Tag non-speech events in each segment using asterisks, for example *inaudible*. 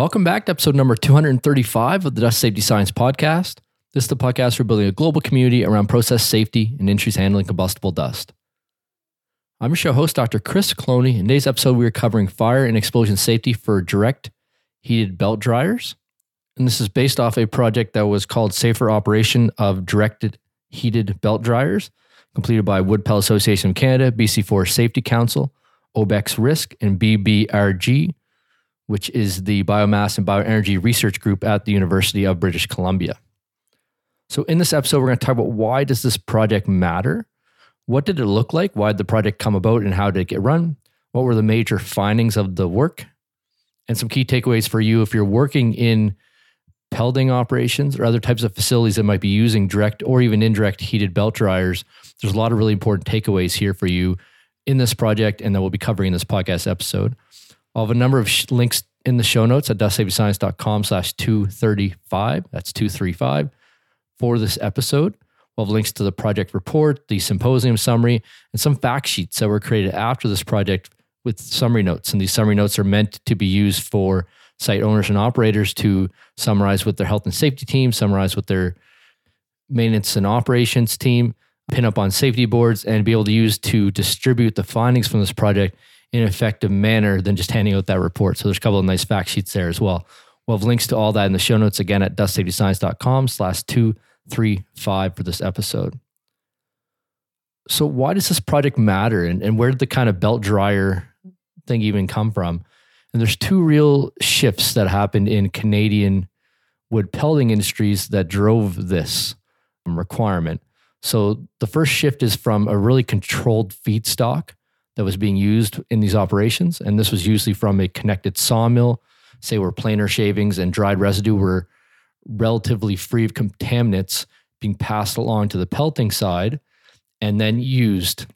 Welcome back to episode number 235 of the Dust Safety Science Podcast. This is the podcast for building a global community around process safety and industries handling combustible dust. I'm your show host, Dr. Chris Cloney. In today's episode, we are covering fire and explosion safety for direct heated belt dryers. And this is based off a project that was called Safer Operation of Directed Heated Belt Dryers, completed by Wood Pellet Association of Canada, BC Forest Safety Council, OBEX Risk, and BBRG, which is the Biomass and Bioenergy Research Group at the University of British Columbia. So in this episode, we're going to talk about why does this project matter? What did it look like? Why did the project come about and how did it get run? What were the major findings of the work? And some key takeaways for you if you're working in pelting operations or other types of facilities that might be using direct or even indirect heated belt dryers. There's a lot of really important takeaways here for you in this project and that we'll be covering in this podcast episode. I'll have a number of sh- links in the show notes at dustsafetyscience.com slash 235. That's 235 for this episode. We'll have links to the project report, the symposium summary, and some fact sheets that were created after this project with summary notes. And these summary notes are meant to be used for site owners and operators to summarize with their health and safety team, summarize with their maintenance and operations team, pin up on safety boards, and be able to use to distribute the findings from this project in an effective manner than just handing out that report. So there's a couple of nice fact sheets there as well. We'll have links to all that in the show notes again at dustsafetyscience.com slash two three, five for this episode. So, why does this project matter and, and where did the kind of belt dryer thing even come from? And there's two real shifts that happened in Canadian wood pelting industries that drove this requirement. So, the first shift is from a really controlled feedstock that was being used in these operations. And this was usually from a connected sawmill, say where planer shavings and dried residue were relatively free of contaminants being passed along to the pelting side and then used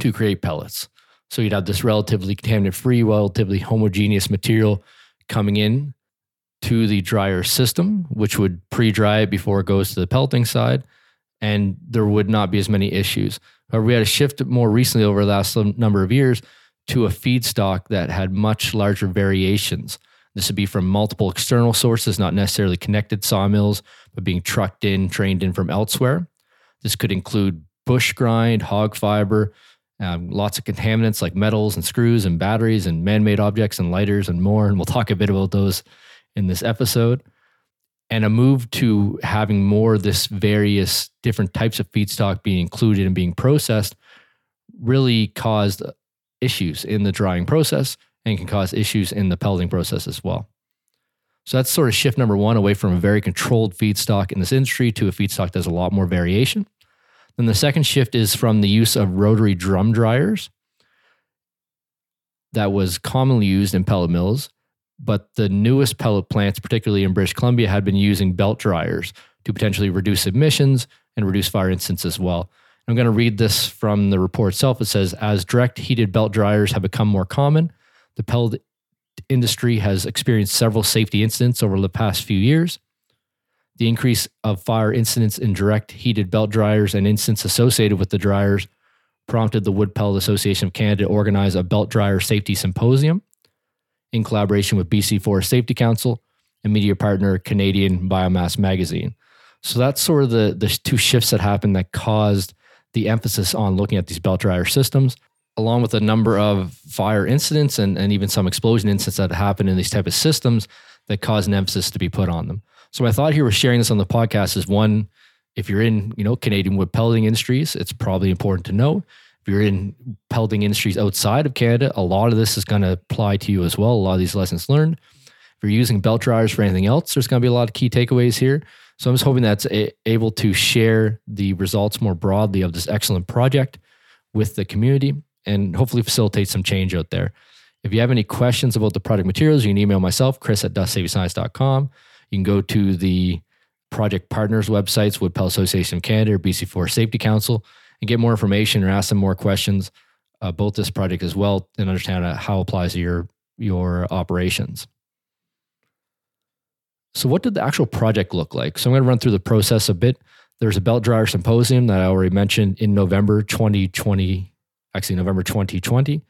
to create pellets. So you'd have this relatively contaminant free, relatively homogeneous material coming in to the dryer system, which would pre dry it before it goes to the pelting side. And there would not be as many issues. But we had a shift more recently over the last number of years to a feedstock that had much larger variations. This would be from multiple external sources, not necessarily connected sawmills, but being trucked in, trained in from elsewhere. This could include bush grind, hog fiber, um, lots of contaminants like metals and screws and batteries and man made objects and lighters and more. And we'll talk a bit about those in this episode. And a move to having more this various different types of feedstock being included and being processed really caused issues in the drying process and can cause issues in the pelleting process as well. So that's sort of shift number one away from a very controlled feedstock in this industry to a feedstock that has a lot more variation. Then the second shift is from the use of rotary drum dryers that was commonly used in pellet mills, but the newest pellet plants, particularly in British Columbia, had been using belt dryers to potentially reduce emissions and reduce fire incidents as well. I'm going to read this from the report itself. It says, as direct heated belt dryers have become more common, the pellet industry has experienced several safety incidents over the past few years. The increase of fire incidents in direct heated belt dryers and incidents associated with the dryers prompted the Wood Pellet Association of Canada to organize a belt dryer safety symposium in collaboration with BC Forest Safety Council and media partner Canadian Biomass Magazine. So that's sort of the, the two shifts that happened that caused the emphasis on looking at these belt dryer systems along with a number of fire incidents and, and even some explosion incidents that happen in these type of systems that cause an emphasis to be put on them. So my thought here with sharing this on the podcast is one, if you're in, you know, Canadian wood pelleting industries, it's probably important to know. You're in pelting industries outside of Canada, a lot of this is going to apply to you as well. A lot of these lessons learned. If you're using belt dryers for anything else, there's going to be a lot of key takeaways here. So I'm just hoping that's able to share the results more broadly of this excellent project with the community and hopefully facilitate some change out there. If you have any questions about the product materials, you can email myself, chris at dustsafetyscience.com. You can go to the project partners websites, Wood Pellet Association of Canada or BC Forest Safety Council, and get more information or ask them more questions about this project as well and understand how it applies to your, your operations. So, what did the actual project look like? So, I'm going to run through the process a bit. There's a belt dryer symposium that I already mentioned in November 2020 actually November 2020.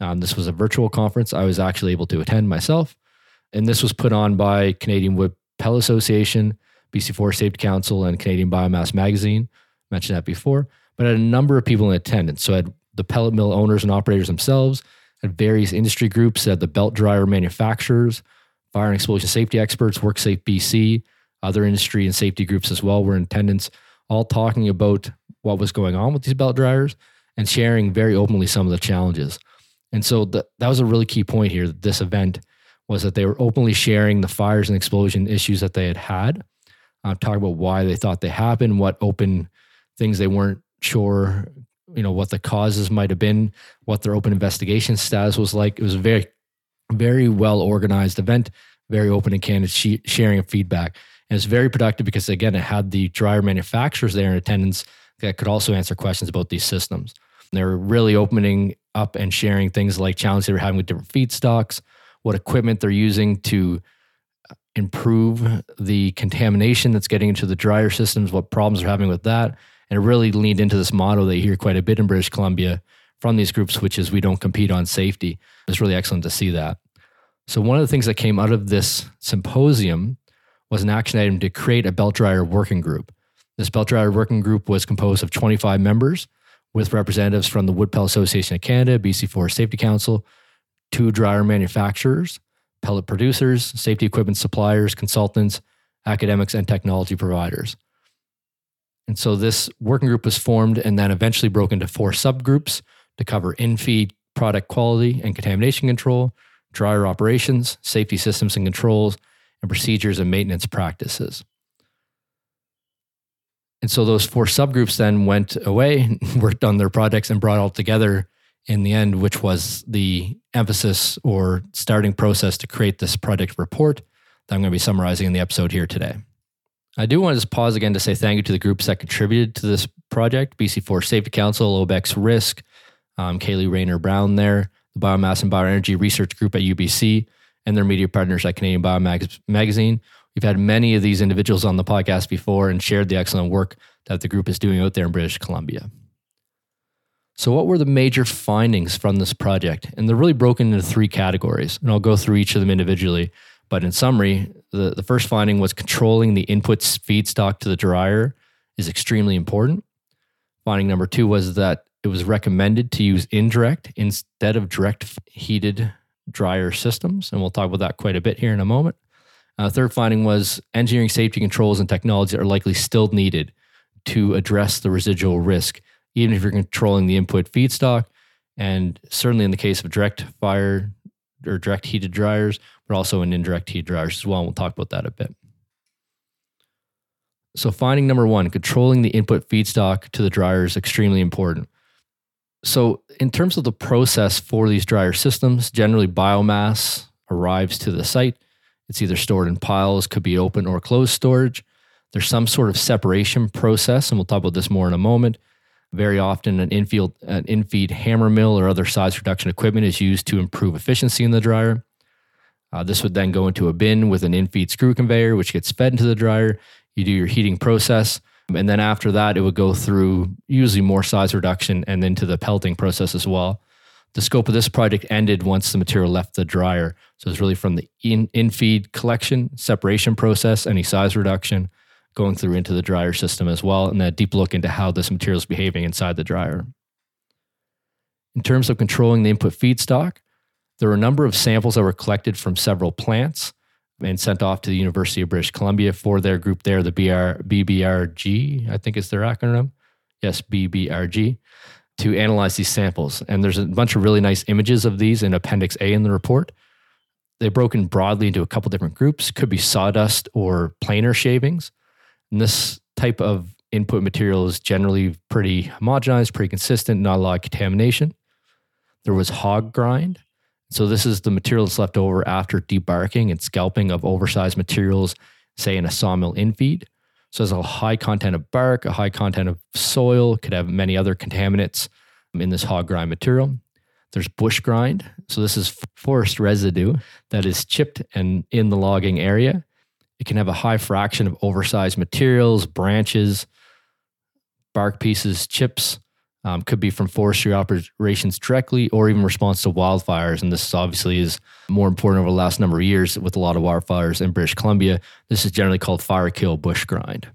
Um, this was a virtual conference I was actually able to attend myself. And this was put on by Canadian Wood Pellet Association, BC Forest Safety Council, and Canadian Biomass Magazine. I Mentioned that before, but had a number of people in attendance. So I had the pellet mill owners and operators themselves, had various industry groups, had the belt dryer manufacturers, fire and explosion safety experts, WorkSafe BC, other industry and safety groups as well were in attendance, all talking about what was going on with these belt dryers and sharing very openly some of the challenges. And so the, that was a really key point here. This event was that they were openly sharing the fires and explosion issues that they had had, uh, talking about why they thought they happened, what open things they weren't sure, you know, what the causes might have been, what their open investigation status was like. It was a very, very well organized event, very open and candid sharing of feedback. And it's very productive because, again, it had the dryer manufacturers there in attendance that could also answer questions about these systems. They were really opening up and sharing things like challenges they were having with different feedstocks, what equipment they're using to uh, improve the contamination that's getting into the dryer systems, what problems they're having with that. And it really leaned into this motto that you hear quite a bit in British Columbia from these groups, which is we don't compete on safety. It's really excellent to see that. So, one of the things that came out of this symposium was an action item to create a belt dryer working group. This belt dryer working group was composed of 25 members with representatives from the Wood Pellet Association of Canada, BC Forest Safety Council, two dryer manufacturers, pellet producers, safety equipment suppliers, consultants, academics, and technology providers. And so this working group was formed and then eventually broke into four subgroups to cover in feed product quality and contamination control, dryer operations, safety systems and controls, and procedures and maintenance practices. And so those four subgroups then went away, *laughs* worked on their projects, and brought all together in the end, which was the emphasis or starting process to create this project report that I'm going to be summarizing in the episode here today. I do want to just pause again to say thank you to the groups that contributed to this project BC Forest Safety Council, OBEX Risk, um, Kaylee Rayner Brown there, the Biomass and Bioenergy Research Group at UBC, and their media partners at Canadian Biomass Magazine. We've had many of these individuals on the podcast before and shared the excellent work that the group is doing out there in British Columbia. So, what were the major findings from this project? And they're really broken into three categories, and I'll go through each of them individually. But in summary, the, the first finding was controlling the inputs feedstock to the dryer is extremely important. Finding number two was that it was recommended to use indirect instead of direct heated dryer systems. And we'll talk about that quite a bit here in a moment. Uh, third finding was engineering safety controls and technology are likely still needed to address the residual risk, even if you're controlling the input feedstock. And certainly in the case of direct fire or direct heated dryers, but also in indirect heat dryers as well. And we'll talk about that a bit. So, finding number one, controlling the input feedstock to the dryer is extremely important. So, in terms of the process for these dryer systems, generally biomass arrives to the site. It's either stored in piles, could be open or closed storage. There's some sort of separation process, and we'll talk about this more in a moment. Very often, an infield, an infeed hammer mill or other size reduction equipment is used to improve efficiency in the dryer. Uh, this would then go into a bin with an infeed screw conveyor, which gets fed into the dryer. You do your heating process. And then after that, it would go through usually more size reduction and then to the pelting process as well. The scope of this project ended once the material left the dryer. So it's really from the in, in feed collection, separation process, any size reduction, going through into the dryer system as well, and a deep look into how this material is behaving inside the dryer. In terms of controlling the input feedstock, there were a number of samples that were collected from several plants and sent off to the University of British Columbia for their group there, the BR, BBRG, I think is their acronym. Yes, BBRG, to analyze these samples. And there's a bunch of really nice images of these in Appendix A in the report. They're broken broadly into a couple different groups, could be sawdust or planer shavings. And this type of input material is generally pretty homogenized, pretty consistent, not a lot of contamination. There was hog grind, so this is the material that's left over after debarking and scalping of oversized materials, say in a sawmill infeed. So there's a high content of bark, a high content of soil, could have many other contaminants um, in this hog grind material. There's bush grind. So this is forest residue that is chipped and in the logging area. It can have a high fraction of oversized materials, branches, bark pieces, chips, Um, could be from forestry operations directly or even response to wildfires. And this obviously is more important over the last number of years with a lot of wildfires in British Columbia. This is generally called fire kill bush grind.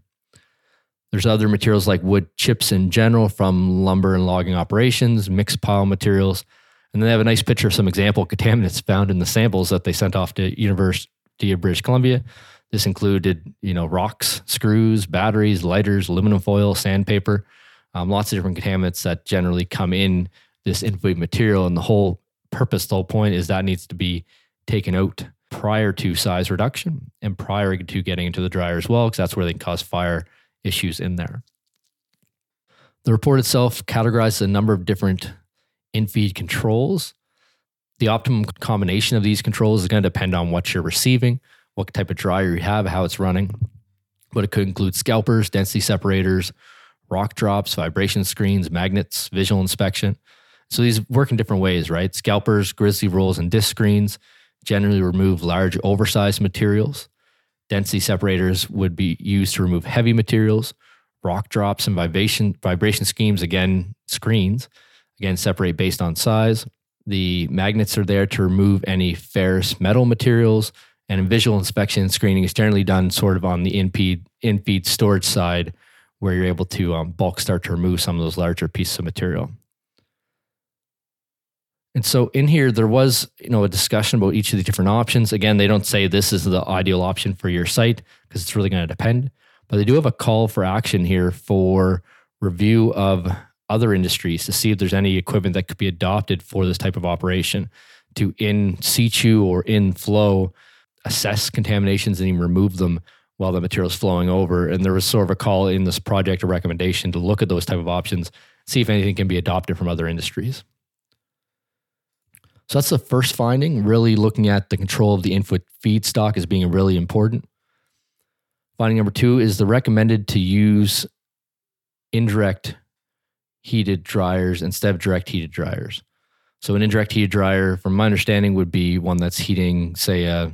There's other materials like wood chips in general from lumber and logging operations, mixed pile materials. And then they have a nice picture of some example contaminants found in the samples that they sent off to University of British Columbia. This included, you know, rocks, screws, batteries, lighters, aluminum foil, sandpaper, um, lots of different contaminants that generally come in this inflamed material. And the whole purpose, the whole point is that needs to be taken out prior to size reduction and prior to getting into the dryer as well, because that's where they can cause fire issues in there. The report itself categorizes a number of different in-feed controls. The optimum combination of these controls is going to depend on what you're receiving, what type of dryer you have, how it's running. But it could include scalpers, density separators, rock drops, vibration screens, magnets, visual inspection. So these work in different ways, right? Scalpers, grizzly rolls, and disc screens generally remove large, oversized materials. Density separators would be used to remove heavy materials. Rock drops and vibration vibration schemes, again, screens, again, separate based on size. The magnets are there to remove any ferrous metal materials. And visual inspection screening is generally done sort of on the in-feed, in-feed storage side where you're able to um, bulk start to remove some of those larger pieces of material. And so in here, there was you know a discussion about each of the different options. Again, they don't say this is the ideal option for your site because it's really going to depend. But they do have a call for action here for review of other industries to see if there's any equipment that could be adopted for this type of operation to in situ or in flow assess contaminations and even remove them while the material is flowing over. And there was sort of a call in this project, a recommendation to look at those type of options, see if anything can be adopted from other industries. So that's the first finding, really looking at the control of the input feedstock as being really important. Finding number two is the recommended to use indirect heated dryers instead of direct heated dryers. So an indirect heated dryer, from my understanding, would be one that's heating, say, a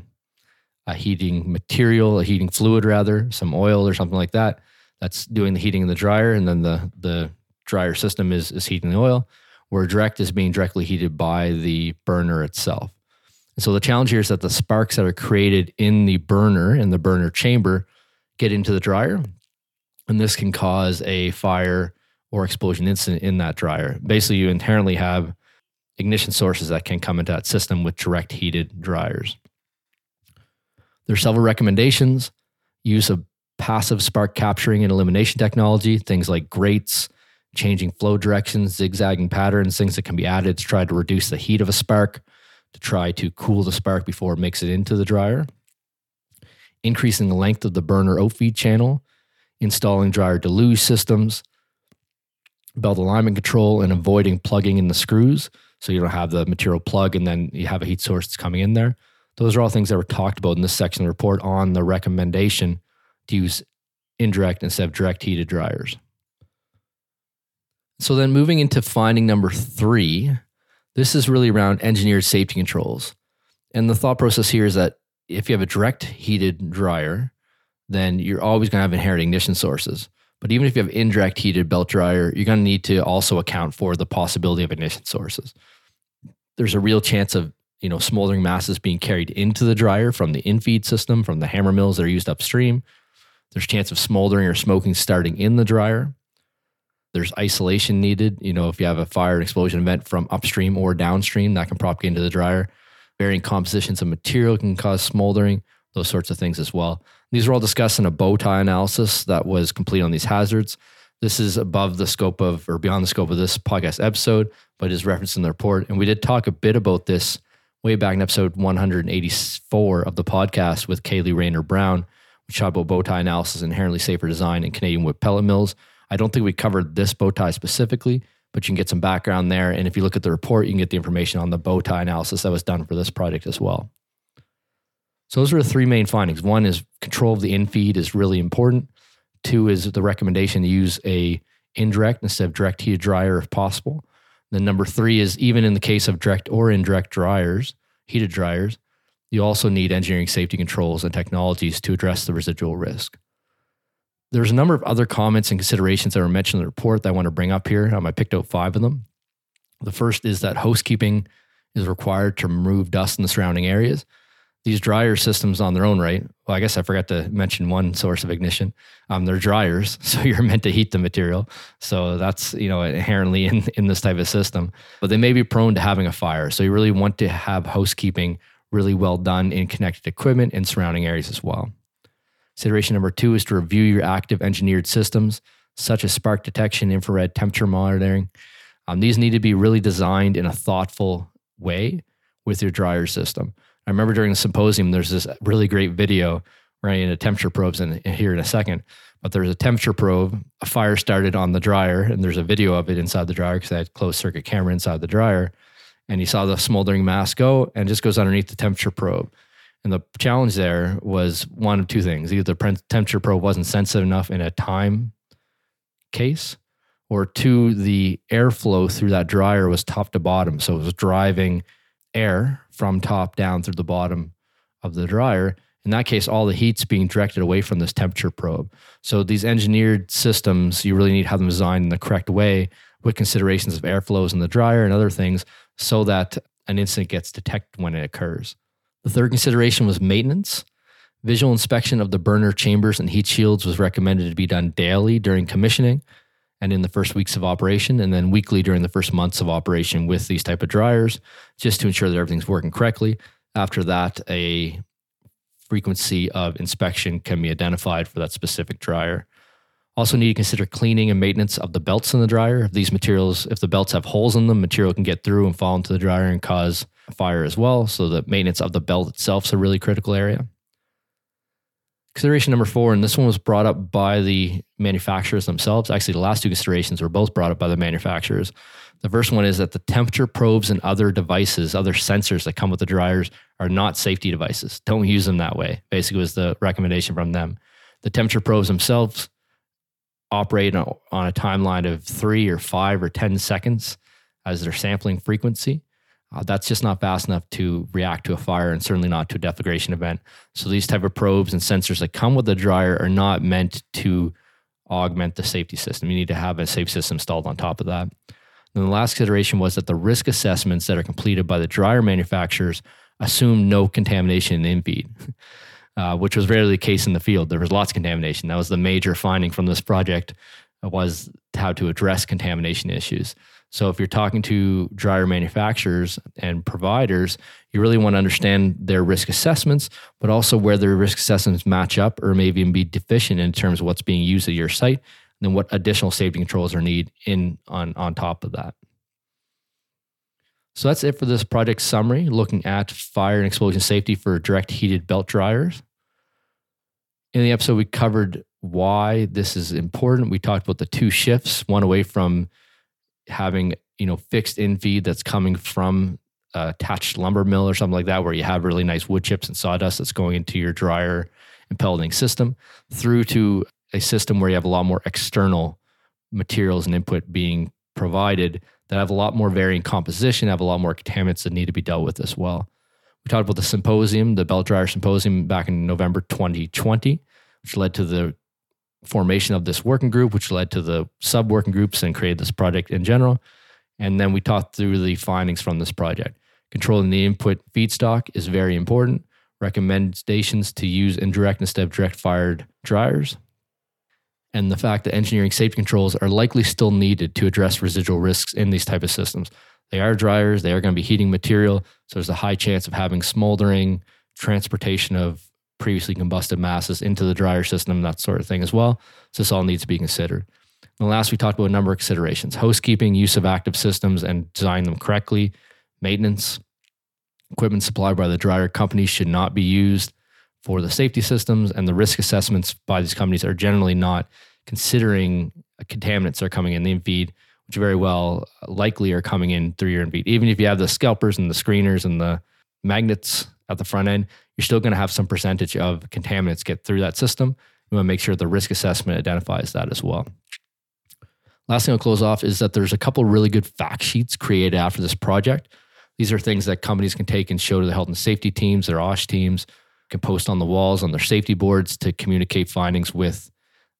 a heating material, a heating fluid rather, some oil or something like that. That's doing the heating in the dryer, and then the the dryer system is is heating the oil. Where direct is being directly heated by the burner itself. And so the challenge here is that the sparks that are created in the burner in the burner chamber get into the dryer, and this can cause a fire or explosion incident in that dryer. Basically, you inherently have ignition sources that can come into that system with direct heated dryers. There's several recommendations use of passive spark capturing and elimination technology, things like grates, changing flow directions, zigzagging patterns, things that can be added to try to reduce the heat of a spark, to try to cool the spark before it makes it into the dryer. Increasing the length of the burner outfeed channel, installing dryer deluge systems, belt alignment control, and avoiding plugging in the screws so you don't have the material plug and then you have a heat source that's coming in there. Those are all things that were talked about in this section of the report on the recommendation to use indirect instead of direct heated dryers. So then moving into finding number three, this is really around engineered safety controls. And the thought process here is that if you have a direct heated dryer, then you're always going to have inherent ignition sources. But even if you have indirect heated belt dryer, you're going to need to also account for the possibility of ignition sources. There's a real chance of you know, smoldering masses being carried into the dryer from the infeed system, from the hammer mills that are used upstream. There's chance of smoldering or smoking starting in the dryer. There's isolation needed. You know, if you have a fire and explosion event from upstream or downstream, that can propagate into the dryer. Varying compositions of material can cause smoldering, those sorts of things as well. These are all discussed in a bow tie analysis that was complete on these hazards. This is above the scope of or beyond the scope of this podcast episode, but is referenced in the report. And we did talk a bit about this way back in episode 184 of the podcast with Kaylee Rayner Brown. We talked about bow tie analysis, inherently safer design in Canadian wood pellet mills. I don't think we covered this bow tie specifically, but you can get some background there. And if you look at the report, you can get the information on the bow tie analysis that was done for this project as well. So those are the three main findings. One is control of the infeed is really important. Two is the recommendation to use a indirect instead of direct heat dryer if possible. Then number three is even in the case of direct or indirect dryers, heated dryers, you also need engineering safety controls and technologies to address the residual risk. There's a number of other comments and considerations that were mentioned in the report that I want to bring up here. Um, I picked out five of them. The first is that housekeeping is required to remove dust in the surrounding areas these dryer systems on their own right? Well i guess i forgot to mention one source of ignition. Um, they're dryers *laughs* so you're meant to heat the material. So that's you know inherently in, in this type of system. But they may be prone to having a fire. So you really want to have housekeeping really well done in connected equipment and surrounding areas as well. Consideration number two is to review your active engineered systems such as spark detection infrared temperature monitoring. Um, these need to be really designed in a thoughtful way with your dryer system I remember during the symposium, there's this really great video running into temperature probes in, here in a second. But there's a temperature probe, a fire started on the dryer, and there's a video of it inside the dryer because I had closed circuit camera inside the dryer. And you saw the smoldering mass go and just goes underneath the temperature probe. And the challenge there was one of two things either the temperature probe wasn't sensitive enough in a time case, or two, the airflow through that dryer was top to bottom. So it was driving air from top down through the bottom of the dryer. In that case, all the heat's being directed away from this temperature probe. So these engineered systems, you really need to have them designed in the correct way with considerations of airflows in the dryer and other things so that an incident gets detected when it occurs. The third consideration was maintenance. Visual inspection of the burner chambers and heat shields was recommended to be done daily during commissioning and in the first weeks of operation and then weekly during the first months of operation with these type of dryers just to ensure that everything's working correctly. After that a frequency of inspection can be identified for that specific dryer. Also need to consider cleaning and maintenance of the belts in the dryer. If these materials if the belts have holes in them material can get through and fall into the dryer and cause fire as well. So the maintenance of the belt itself is a really critical area Consideration number four, and this one was brought up by the manufacturers themselves. Actually, the last two considerations were both brought up by the manufacturers. The first one is that the temperature probes and other devices, other sensors that come with the dryers, are not safety devices. Don't use them that way. Basically, was the recommendation from them. The temperature probes themselves operate on a timeline of three or five or 10 seconds as their sampling frequency. Uh, that's just not fast enough to react to a fire and certainly not to a deflagration event. So these type of probes and sensors that come with the dryer are not meant to augment the safety system. You need to have a safe system installed on top of that. And the last consideration was that the risk assessments that are completed by the dryer manufacturers assume no contamination in feed, *laughs* uh, which was rarely the case in the field. There was lots of contamination. That was the major finding from this project was how to address contamination issues. So if you're talking to dryer manufacturers and providers, you really want to understand their risk assessments, but also where their risk assessments match up or maybe even be deficient in terms of what's being used at your site, and then what additional safety controls are needed in on, on top of that. So that's it for this project summary, looking at fire and explosion safety for direct heated belt dryers. In the episode, we covered why this is important. We talked about the two shifts, one away from having you know fixed in feed that's coming from a attached lumber mill or something like that, where you have really nice wood chips and sawdust that's going into your dryer and pelleting system, through to a system where you have a lot more external materials and input being provided that have a lot more varying composition, have a lot more contaminants that need to be dealt with as well. We talked about the symposium, the belt dryer symposium back in November 2020, which led to the formation of this working group, which led to the sub working groups and created this project in general. And then we talked through the findings from this project. Controlling the input feedstock is very important. Recommendations to use indirect instead of direct fired dryers. And the fact that engineering safety controls are likely still needed to address residual risks in these type of systems. They are dryers, they are going to be heating material, so there's a high chance of having smoldering, transportation of previously combusted masses into the dryer system, that sort of thing as well. So this all needs to be considered. And last, we talked about a number of considerations housekeeping, use of active systems and design them correctly, maintenance, equipment supplied by the dryer company should not be used for the safety systems, and the risk assessments by these companies are generally not considering contaminants that are coming in the feed, which very well likely are coming in through your feed. Even if you have the scalpers and the screeners and the magnets at the front end, you're still going to have some percentage of contaminants get through that system. You want to make sure the risk assessment identifies that as well. Last thing I'll close off is that there's a couple really good fact sheets created after this project. These are things that companies can take and show to the health and safety teams, their OSH teams, can post on the walls on their safety boards to communicate findings with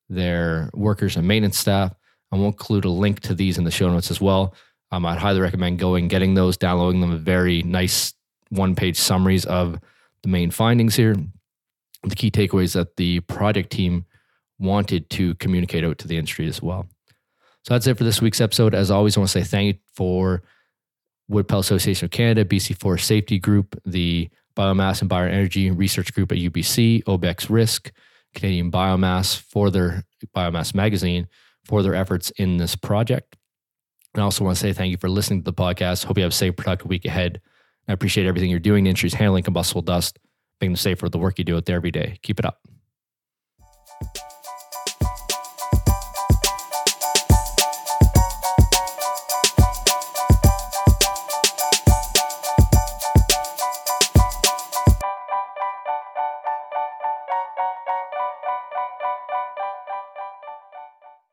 their workers and maintenance staff. I won't include a link to these in the show notes as well. Um, I'd highly recommend going, getting those, downloading them, A very nice one page summaries of the main findings here, the key takeaways that the project team wanted to communicate out to the industry as well. So that's it for this week's episode. As always, I want to say thank you for Wood Association of Canada, BC Forest Safety Group, the Biomass and Bioenergy Research Group at UBC, OBEX Risk, Canadian Biomass for their Biomass magazine for their efforts in this project. And I also want to say thank you for listening to the podcast. Hope you have a safe, productive week ahead. I appreciate everything you're doing to industries handling combustible dust, making them safer the work you do out there every day. Keep it up.